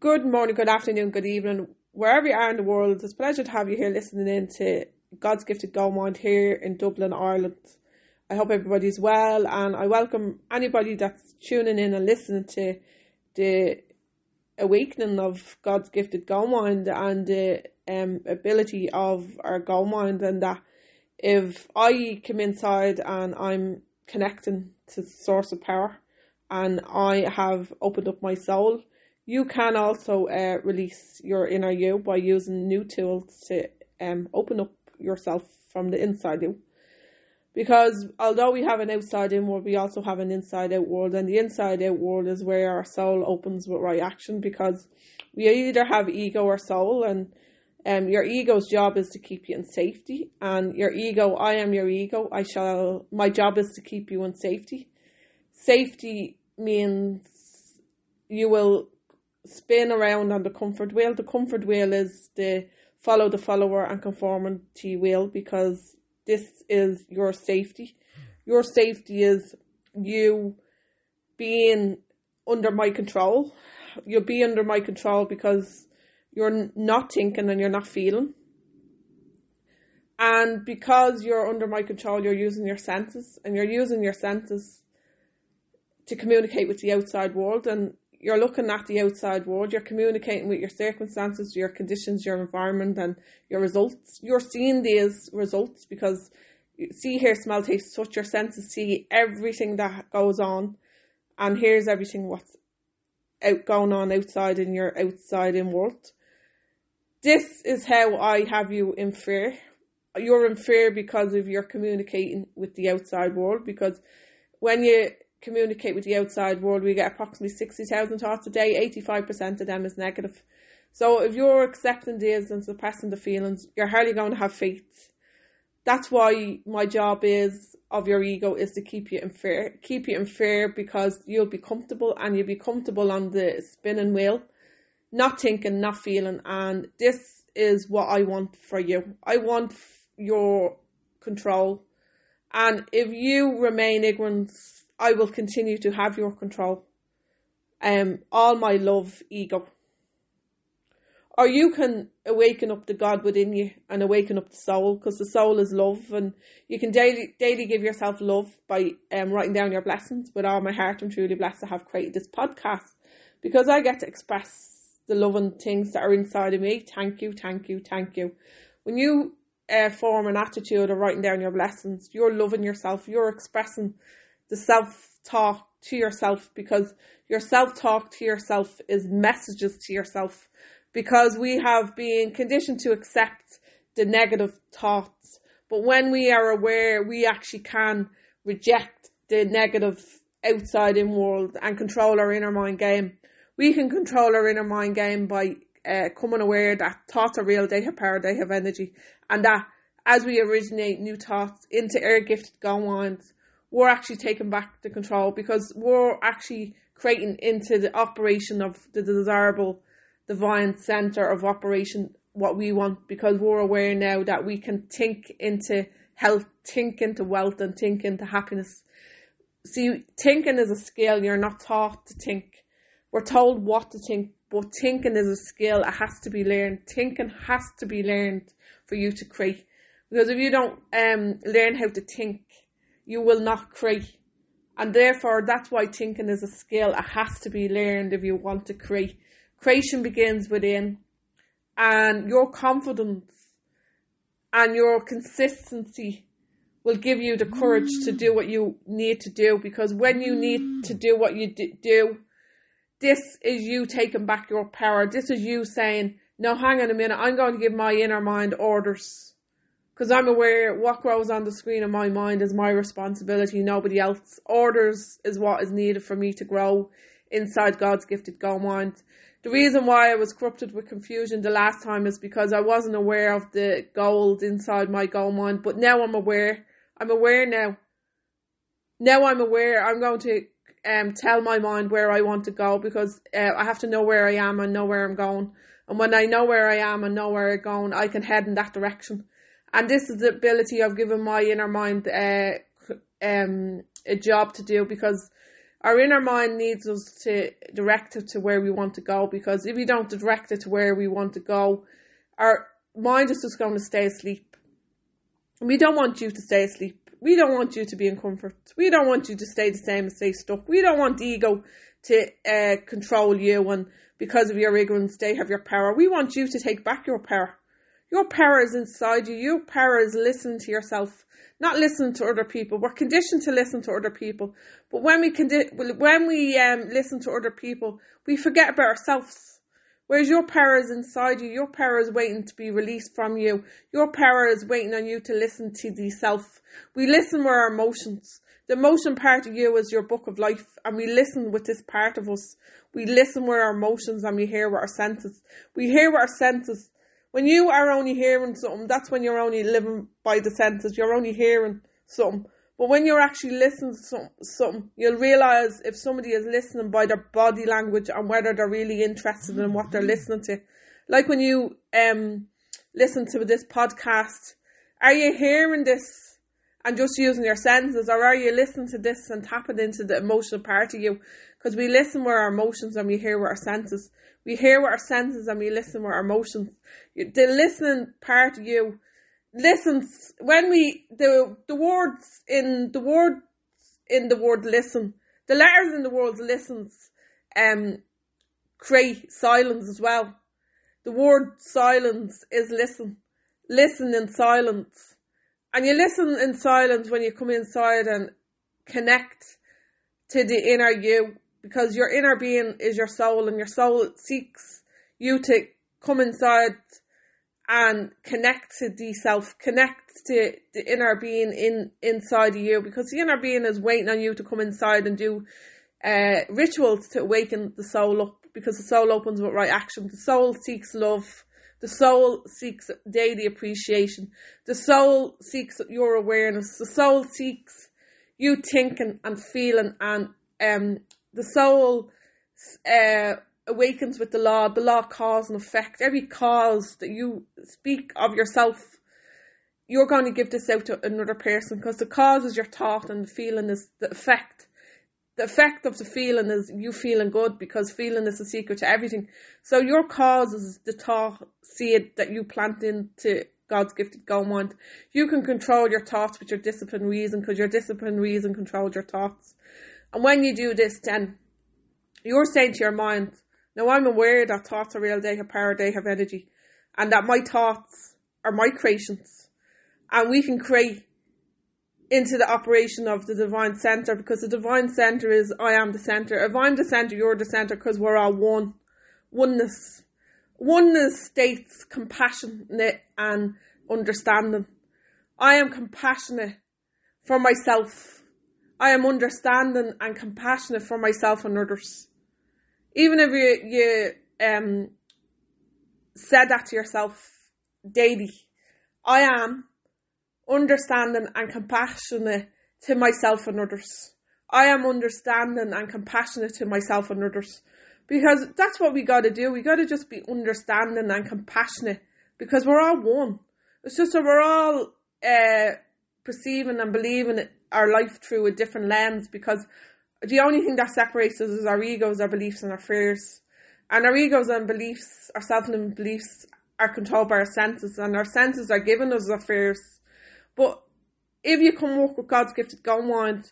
Good morning, good afternoon, good evening, wherever you are in the world. It's a pleasure to have you here listening in to God's Gifted Gold Mind here in Dublin, Ireland. I hope everybody's well, and I welcome anybody that's tuning in and listening to the awakening of God's gifted gold mind and the um, ability of our gold mind, and that if I come inside and I'm connecting to the source of power and I have opened up my soul you can also uh, release your inner you by using new tools to um, open up yourself from the inside you. Because although we have an outside in world, we also have an inside out world, and the inside out world is where our soul opens with right action. Because we either have ego or soul, and um, your ego's job is to keep you in safety, and your ego, I am your ego. I shall. My job is to keep you in safety. Safety means you will spin around on the comfort wheel. The comfort wheel is the follow the follower and conformity wheel because this is your safety. Your safety is you being under my control. You'll be under my control because you're not thinking and you're not feeling. And because you're under my control, you're using your senses and you're using your senses to communicate with the outside world. And you're looking at the outside world, you're communicating with your circumstances, your conditions, your environment, and your results. You're seeing these results because you see, hear, smell, taste, touch, your senses see everything that goes on, and here's everything what's out going on outside in your outside in world. This is how I have you in fear. You're in fear because of your communicating with the outside world. Because when you communicate with the outside world, we get approximately 60,000 thoughts a day. 85% of them is negative. So if you're accepting these and suppressing the feelings, you're hardly going to have faith. That's why my job is of your ego is to keep you in fear. Keep you in fear because you'll be comfortable and you'll be comfortable on the spinning wheel, not thinking, not feeling. And this is what I want for you. I want your control. And if you remain ignorant I will continue to have your control. Um, all my love, ego. Or you can awaken up the God within you and awaken up the soul, because the soul is love, and you can daily daily give yourself love by um, writing down your blessings. With all my heart, I'm truly blessed to have created this podcast because I get to express the loving things that are inside of me. Thank you, thank you, thank you. When you uh, form an attitude of writing down your blessings, you're loving yourself, you're expressing the self talk to yourself because your self talk to yourself is messages to yourself because we have been conditioned to accept the negative thoughts. But when we are aware, we actually can reject the negative outside in world and control our inner mind game. We can control our inner mind game by uh, coming aware that thoughts are real, they have power, they have energy, and that as we originate new thoughts into our gifted go minds, we're actually taking back the control because we're actually creating into the operation of the desirable divine center of operation what we want because we're aware now that we can think into health, think into wealth, and think into happiness. See, thinking is a skill. You're not taught to think. We're told what to think, but thinking is a skill. It has to be learned. Thinking has to be learned for you to create. Because if you don't um, learn how to think, you will not create. And therefore, that's why thinking is a skill. It has to be learned if you want to create. Creation begins within, and your confidence and your consistency will give you the courage to do what you need to do. Because when you need to do what you do, this is you taking back your power. This is you saying, no, hang on a minute, I'm going to give my inner mind orders because I'm aware what grows on the screen in my mind is my responsibility, nobody else. Orders is what is needed for me to grow inside God's gifted gold mind. The reason why I was corrupted with confusion the last time is because I wasn't aware of the gold inside my gold mind, but now I'm aware. I'm aware now. Now I'm aware. I'm going to um, tell my mind where I want to go because uh, I have to know where I am and know where I'm going. And when I know where I am and know where I'm going, I can head in that direction. And this is the ability I've given my inner mind uh, um, a job to do because Our inner mind needs us to direct it to where we want to go because if we don't direct it to where we want to go, our mind is just going to stay asleep. We don't want you to stay asleep. We don't want you to be in comfort. We don't want you to stay the same and stay stuck. We don't want the ego to uh, control you and because of your ignorance they have your power. We want you to take back your power. Your power is inside you. Your power is listening to yourself, not listening to other people. We're conditioned to listen to other people, but when we condi- when we um, listen to other people, we forget about ourselves. Whereas your power is inside you, your power is waiting to be released from you. Your power is waiting on you to listen to the self. We listen with our emotions. The emotion part of you is your book of life, and we listen with this part of us. We listen with our emotions and we hear with our senses. We hear with our senses when you are only hearing something, that's when you're only living by the senses. You're only hearing something. But when you're actually listening to something, you'll realise if somebody is listening by their body language and whether they're really interested in what they're listening to. Like when you um listen to this podcast, are you hearing this and just using your senses, or are you listening to this and tapping into the emotional part of you? Because we listen with our emotions and we hear with our senses. We hear with our senses and we listen with our emotions. The listening part of you listens when we the the words in the word in the word listen. The letters in the word listens um create silence as well. The word silence is listen. Listen in silence. And you listen in silence when you come inside and connect to the inner you because your inner being is your soul and your soul seeks you to come inside and connect to the self, connect to the inner being in inside of you because the inner being is waiting on you to come inside and do uh, rituals to awaken the soul up because the soul opens with right action. The soul seeks love. The soul seeks daily appreciation. The soul seeks your awareness. The soul seeks you thinking and feeling and um the soul uh, awakens with the law, the law cause and effect. Every cause that you speak of yourself, you're going to give this out to another person because the cause is your thought and the feeling is the effect. The effect of the feeling is you feeling good because feeling is the secret to everything. So your cause is the thought seed that you plant into God's gifted gold mind. You can control your thoughts with your disciplined reason because your disciplined reason controls your thoughts. And when you do this, then you're saying to your mind, now I'm aware that thoughts are real, they have power, they have energy, and that my thoughts are my creations. And we can create into the operation of the divine center because the divine center is I am the center. If I'm the center, you're the center because we're all one. Oneness. Oneness states compassionate and understanding. I am compassionate for myself I am understanding and compassionate for myself and others. Even if you, you um, said that to yourself daily, I am understanding and compassionate to myself and others. I am understanding and compassionate to myself and others. Because that's what we gotta do. We gotta just be understanding and compassionate because we're all one. It's just that we're all uh, perceiving and believing our life through a different lens because the only thing that separates us is our egos, our beliefs, and our fears. And our egos and beliefs, our self limiting beliefs, are controlled by our senses, and our senses are giving us our fears. But if you come walk with God's gifted gold mind,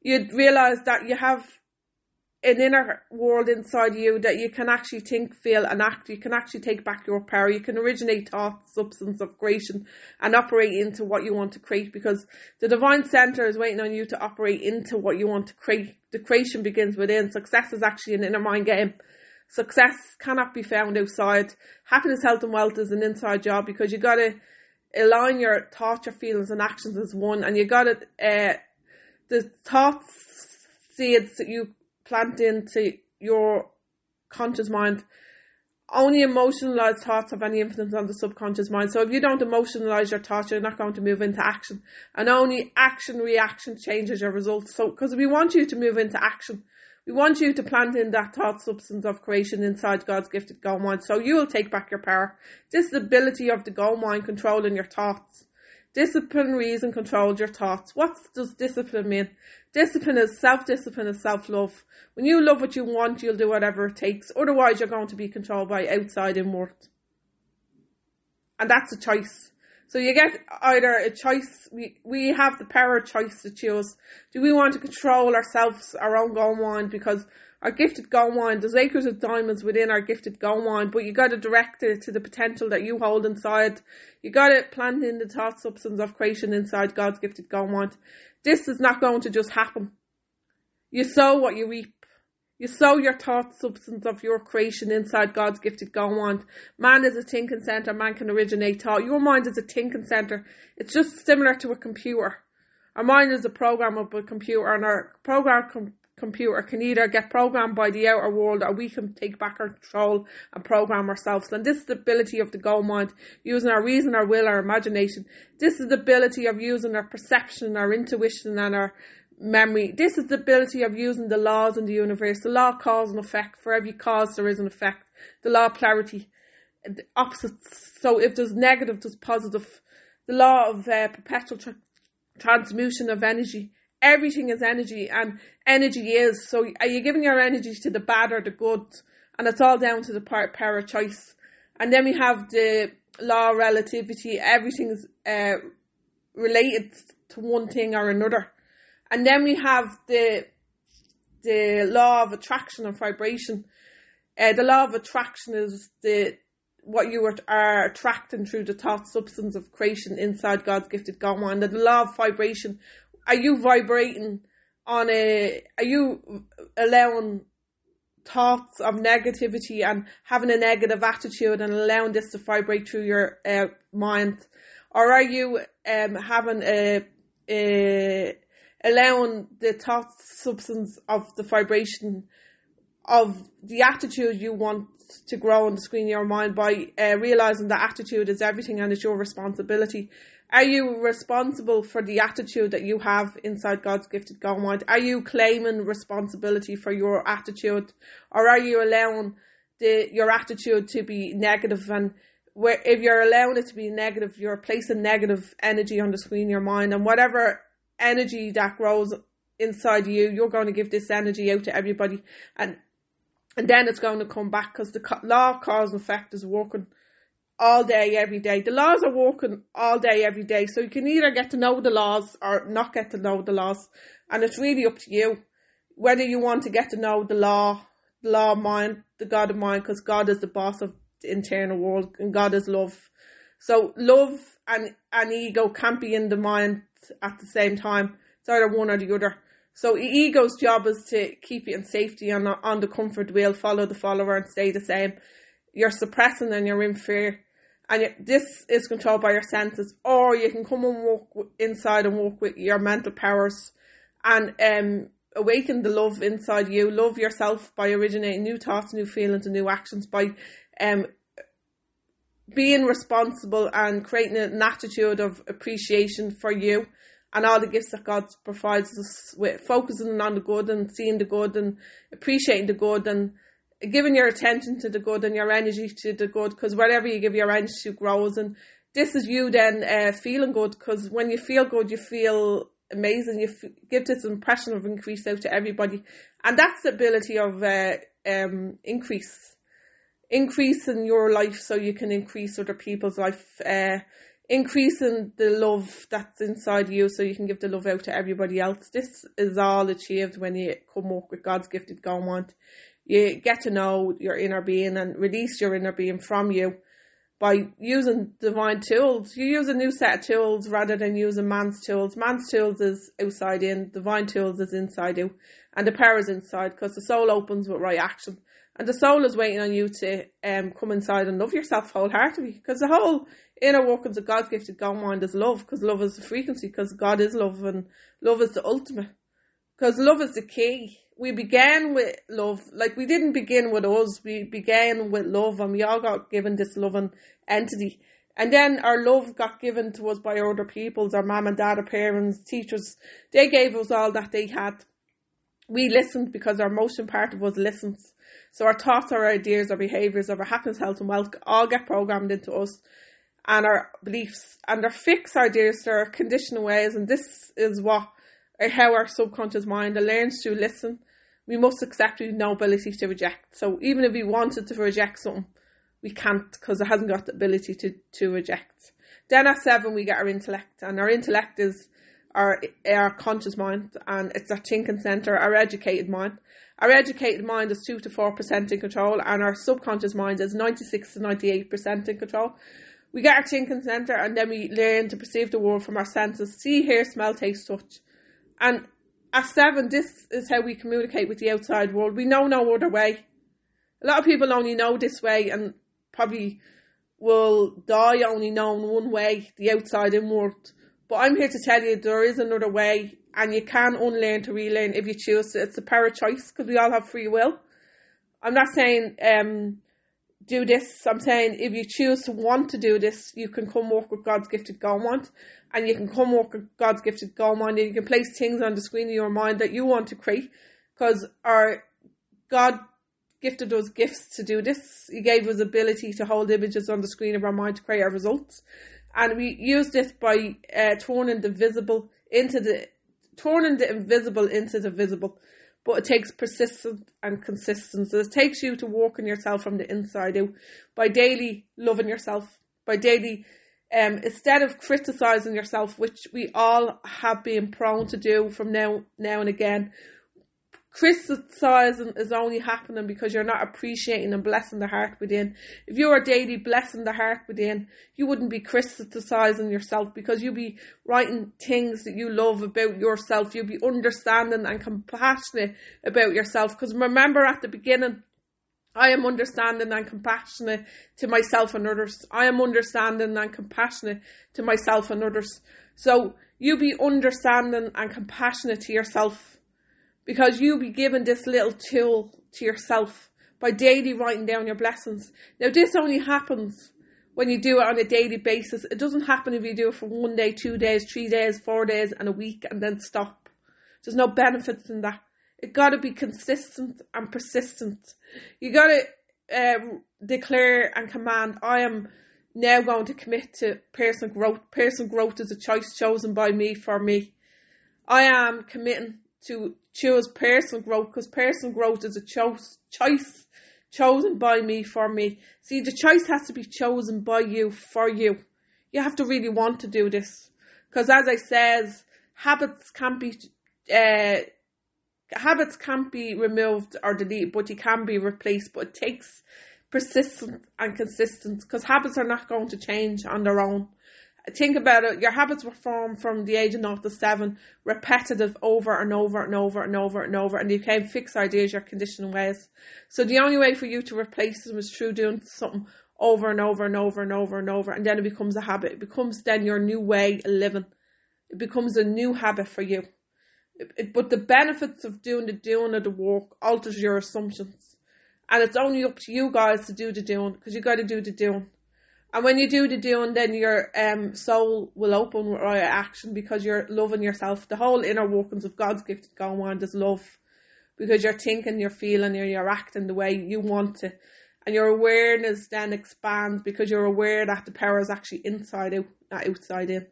you'd realize that you have an inner world inside you that you can actually think, feel, and act. You can actually take back your power. You can originate thought, substance of creation, and operate into what you want to create because the divine center is waiting on you to operate into what you want to create. The creation begins within. Success is actually an inner mind game. Success cannot be found outside. Happiness, health, and wealth is an inside job because you gotta align your thoughts, your feelings, and actions as one, and you gotta, uh, the thoughts, seeds that you plant into your conscious mind. Only emotionalized thoughts have any influence on the subconscious mind. So if you don't emotionalize your thoughts, you're not going to move into action. And only action reaction changes your results. So, because we want you to move into action. We want you to plant in that thought substance of creation inside God's gifted gold mind. So you will take back your power. This is the ability of the gold mind controlling your thoughts. Discipline, reason, control your thoughts. What does discipline mean? Discipline is self-discipline is self-love. When you love what you want, you'll do whatever it takes. Otherwise, you're going to be controlled by outside inward. And that's a choice. So you get either a choice, we, we have the power of choice to choose. Do we want to control ourselves, our own gold mind, because our gifted gold mind, there's acres of diamonds within our gifted gold mind, but you got to direct it to the potential that you hold inside. You got to plant in the thought substance of creation inside God's gifted gold mind. This is not going to just happen. You sow what you reap. You sow your thought substance of your creation inside God's gifted gold mind. Man is a thinking center. Man can originate thought. Your mind is a thinking center. It's just similar to a computer. Our mind is a programmable computer, and our program computer can either get programmed by the outer world or we can take back our control and program ourselves. And this is the ability of the gold mind, using our reason, our will, our imagination. This is the ability of using our perception, our intuition, and our memory. This is the ability of using the laws in the universe. The law of cause and effect. For every cause, there is an effect. The law of polarity. The opposites. So if there's negative, there's positive. The law of uh, perpetual tra- of energy. Everything is energy, and energy is. So are you giving your energy to the bad or the good? And it's all down to the part power choice. And then we have the law of relativity. Everything's uh, related to one thing or another. And then we have the the law of attraction and vibration. Uh, the law of attraction is the what you are attracting through the thought substance of creation inside God's gifted mind. And the law of vibration, are you vibrating on a? Are you allowing thoughts of negativity and having a negative attitude and allowing this to vibrate through your uh, mind, or are you um having a a allowing the thought substance of the vibration of the attitude you want to grow the screen your mind by uh, realizing that attitude is everything and it's your responsibility. Are you responsible for the attitude that you have inside God's gifted God mind? Are you claiming responsibility for your attitude, or are you allowing the your attitude to be negative? and where if you're allowing it to be negative, you're placing negative energy on the screen of your mind, and whatever energy that grows inside you, you're going to give this energy out to everybody, and and then it's going to come back because the law of cause and effect is working all day, every day. The laws are working all day, every day. So you can either get to know the laws or not get to know the laws, and it's really up to you whether you want to get to know the law, the law of mind, the God of mind, because God is the boss of the internal world, and God is love. So love and and ego can't be in the mind at the same time. It's either one or the other. So ego's job is to keep you in safety on on the comfort wheel, follow the follower, and stay the same. You're suppressing and you're in fear, and this is controlled by your senses. Or you can come and walk inside and walk with your mental powers, and um, awaken the love inside you. Love yourself by originating new thoughts, new feelings, and new actions. By um, being responsible and creating an attitude of appreciation for you and all the gifts that God provides us with, focusing on the good and seeing the good and appreciating the good and giving your attention to the good and your energy to the good because whatever you give your energy grows and this is you then uh, feeling good because when you feel good you feel amazing you f- give this impression of increase out to everybody and that's the ability of uh, um, increase increase in your life so you can increase other people's life. Uh, increasing the love that's inside you so you can give the love out to everybody else. This is all achieved when you come work with God's gifted God You get to know your inner being and release your inner being from you by using divine tools. You use a new set of tools rather than using man's tools. Man's tools is outside in, divine tools is inside you, and the power is inside because the soul opens with right action. And the soul is waiting on you to um, come inside and love yourself wholeheartedly. Because the whole inner workings of God's gifted God mind is love. Because love is the frequency. Because God is love and love is the ultimate. Because love is the key. We began with love. Like we didn't begin with us. We began with love and we all got given this loving entity. And then our love got given to us by other peoples, our mom and dad, our parents, teachers. They gave us all that they had. We listened because our motion part of us listens. So our thoughts, our ideas, our behaviours, our happiness, health and wealth all get programmed into us. and our beliefs and our fixed ideas to our conditional ways. And this is what how our subconscious mind learns to listen. We must accept we've no ability to reject. So even if we wanted to reject something, we can't because it hasn't got the ability to, to reject. Then at seven, we get our intellect, and our intellect is our our conscious mind, and it's our thinking center, our educated mind. Our educated mind is two to four percent in control, and our subconscious mind is ninety six to ninety eight percent in control. We get our thinking center, and then we learn to perceive the world from our senses: see, hear, smell, taste, touch. And at seven, this is how we communicate with the outside world. We know no other way. A lot of people only know this way, and probably will die only knowing one way, the outside world. But I'm here to tell you there is another way, and you can unlearn to relearn if you choose to. It's a power choice because we all have free will. I'm not saying um, do this. I'm saying if you choose to want to do this, you can come work with God's gifted Go Mind, and you can come work with God's gifted Go Mind, and you can place things on the screen of your mind that you want to create, because our God gifted us gifts to do this. He gave us ability to hold images on the screen of our mind to create our results and we use this by uh, turning the visible into the turning the invisible into the visible. But it takes persistence and consistency. It takes you to work on yourself from the inside out by daily loving yourself, by daily um, instead of criticizing yourself, which we all have been prone to do from now now and again, criticizing is only happening because you're not appreciating and blessing the heart within. If you are daily blessing the heart within, you wouldn't be criticizing yourself because you'd be writing things that you love about yourself. You'd be understanding and compassionate about yourself. Because remember at the beginning, I am understanding and compassionate to myself and others. I am understanding and compassionate to myself and others. So you be understanding and compassionate to yourself because you'll be given this little tool to yourself by daily writing down your blessings. Now, this only happens when you do it on a daily basis. It doesn't happen if you do it for one day, two days, three days, four days, and a week, and then stop. There's no benefits in that. It got to be consistent and persistent. You got to uh, declare and command. I am now going to commit to personal growth. Personal growth is a choice chosen by me for me. I am committing to choose personal growth because personal growth is a choice choice chosen by me for me. See, the choice has to be chosen by you for you. You have to really want to do this because, as I says, habits can't be uh, habits can't be removed or deleted, but you can be replaced. But it takes persistence and consistency because habits are not going to change on their own think about it, your habits were formed from the age of not to seven, repetitive over and over and over and over and over, and you became fixed ideas, your conditioning ways. So the only way for you to replace them is through doing something over and over and over and over and over, and then it becomes a habit. It becomes then your new way of living. It becomes a new habit for you. It, it, but the benefits of doing the doing of the work alters your assumptions. And it's only up to you guys to do the doing, because you got to do the doing. And when you do the doing, then your um soul will open right action because you're loving yourself. The whole inner workings of God's gifted going on is love. Because you're thinking, you're feeling, you're, you're acting the way you want to. And your awareness then expands because you're aware that the power is actually inside out, not outside in.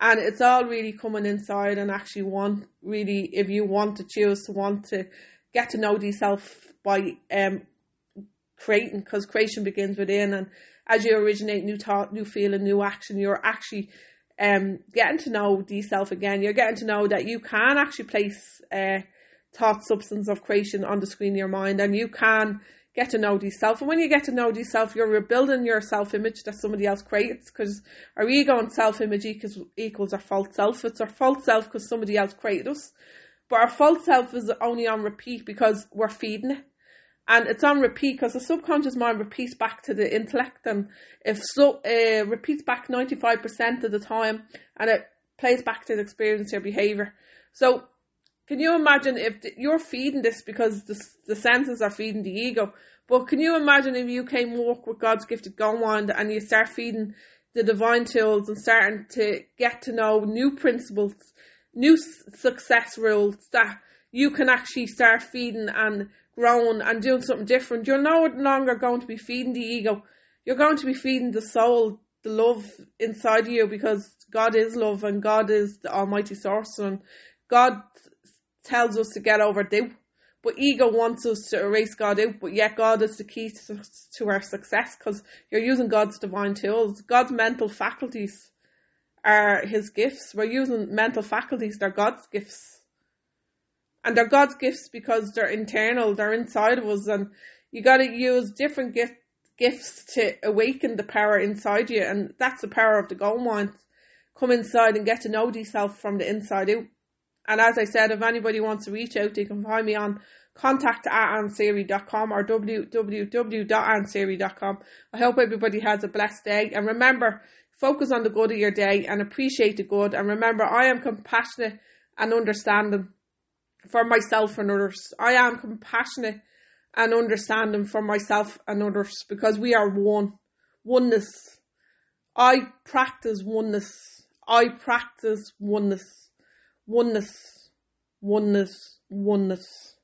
And it's all really coming inside and actually want really if you want to choose to want to get to know yourself by um creating because creation begins within and as you originate new thought, new feeling, new action, you're actually um, getting to know yourself again. You're getting to know that you can actually place uh, thought substance of creation on the screen of your mind and you can get to know yourself. And when you get to know yourself, you're rebuilding your self image that somebody else creates because our ego and self image equals, equals our false self. It's our false self because somebody else created us. But our false self is only on repeat because we're feeding it and it's on repeat because the subconscious mind repeats back to the intellect and if so uh, repeats back 95% of the time and it plays back to the experience your behavior. So can you imagine if you're feeding this because the, the senses are feeding the ego but can you imagine if you came walk with god's gifted on and you start feeding the divine tools and starting to get to know new principles new success rules that you can actually start feeding and growing and doing something different, you're no longer going to be feeding the ego. You're going to be feeding the soul, the love inside you because God is love and God is the almighty source and God tells us to get over doubt. But ego wants us to erase God out, but yet God is the key to, to our success because you're using God's divine tools. God's mental faculties are his gifts. We're using mental faculties, they're God's gifts. And they're God's gifts because they're internal, they're inside of us, and you gotta use different gift, gifts to awaken the power inside you, and that's the power of the gold mine. Come inside and get to know yourself from the inside out. And as I said, if anybody wants to reach out, you can find me on contact at ansiri.com or www.ansiri.com. I hope everybody has a blessed day. And remember, focus on the good of your day and appreciate the good. And remember, I am compassionate and understanding for myself and others. I am compassionate and understanding for myself and others because we are one. Oneness. I practice oneness. I practice oneness oneness, oneness, oneness.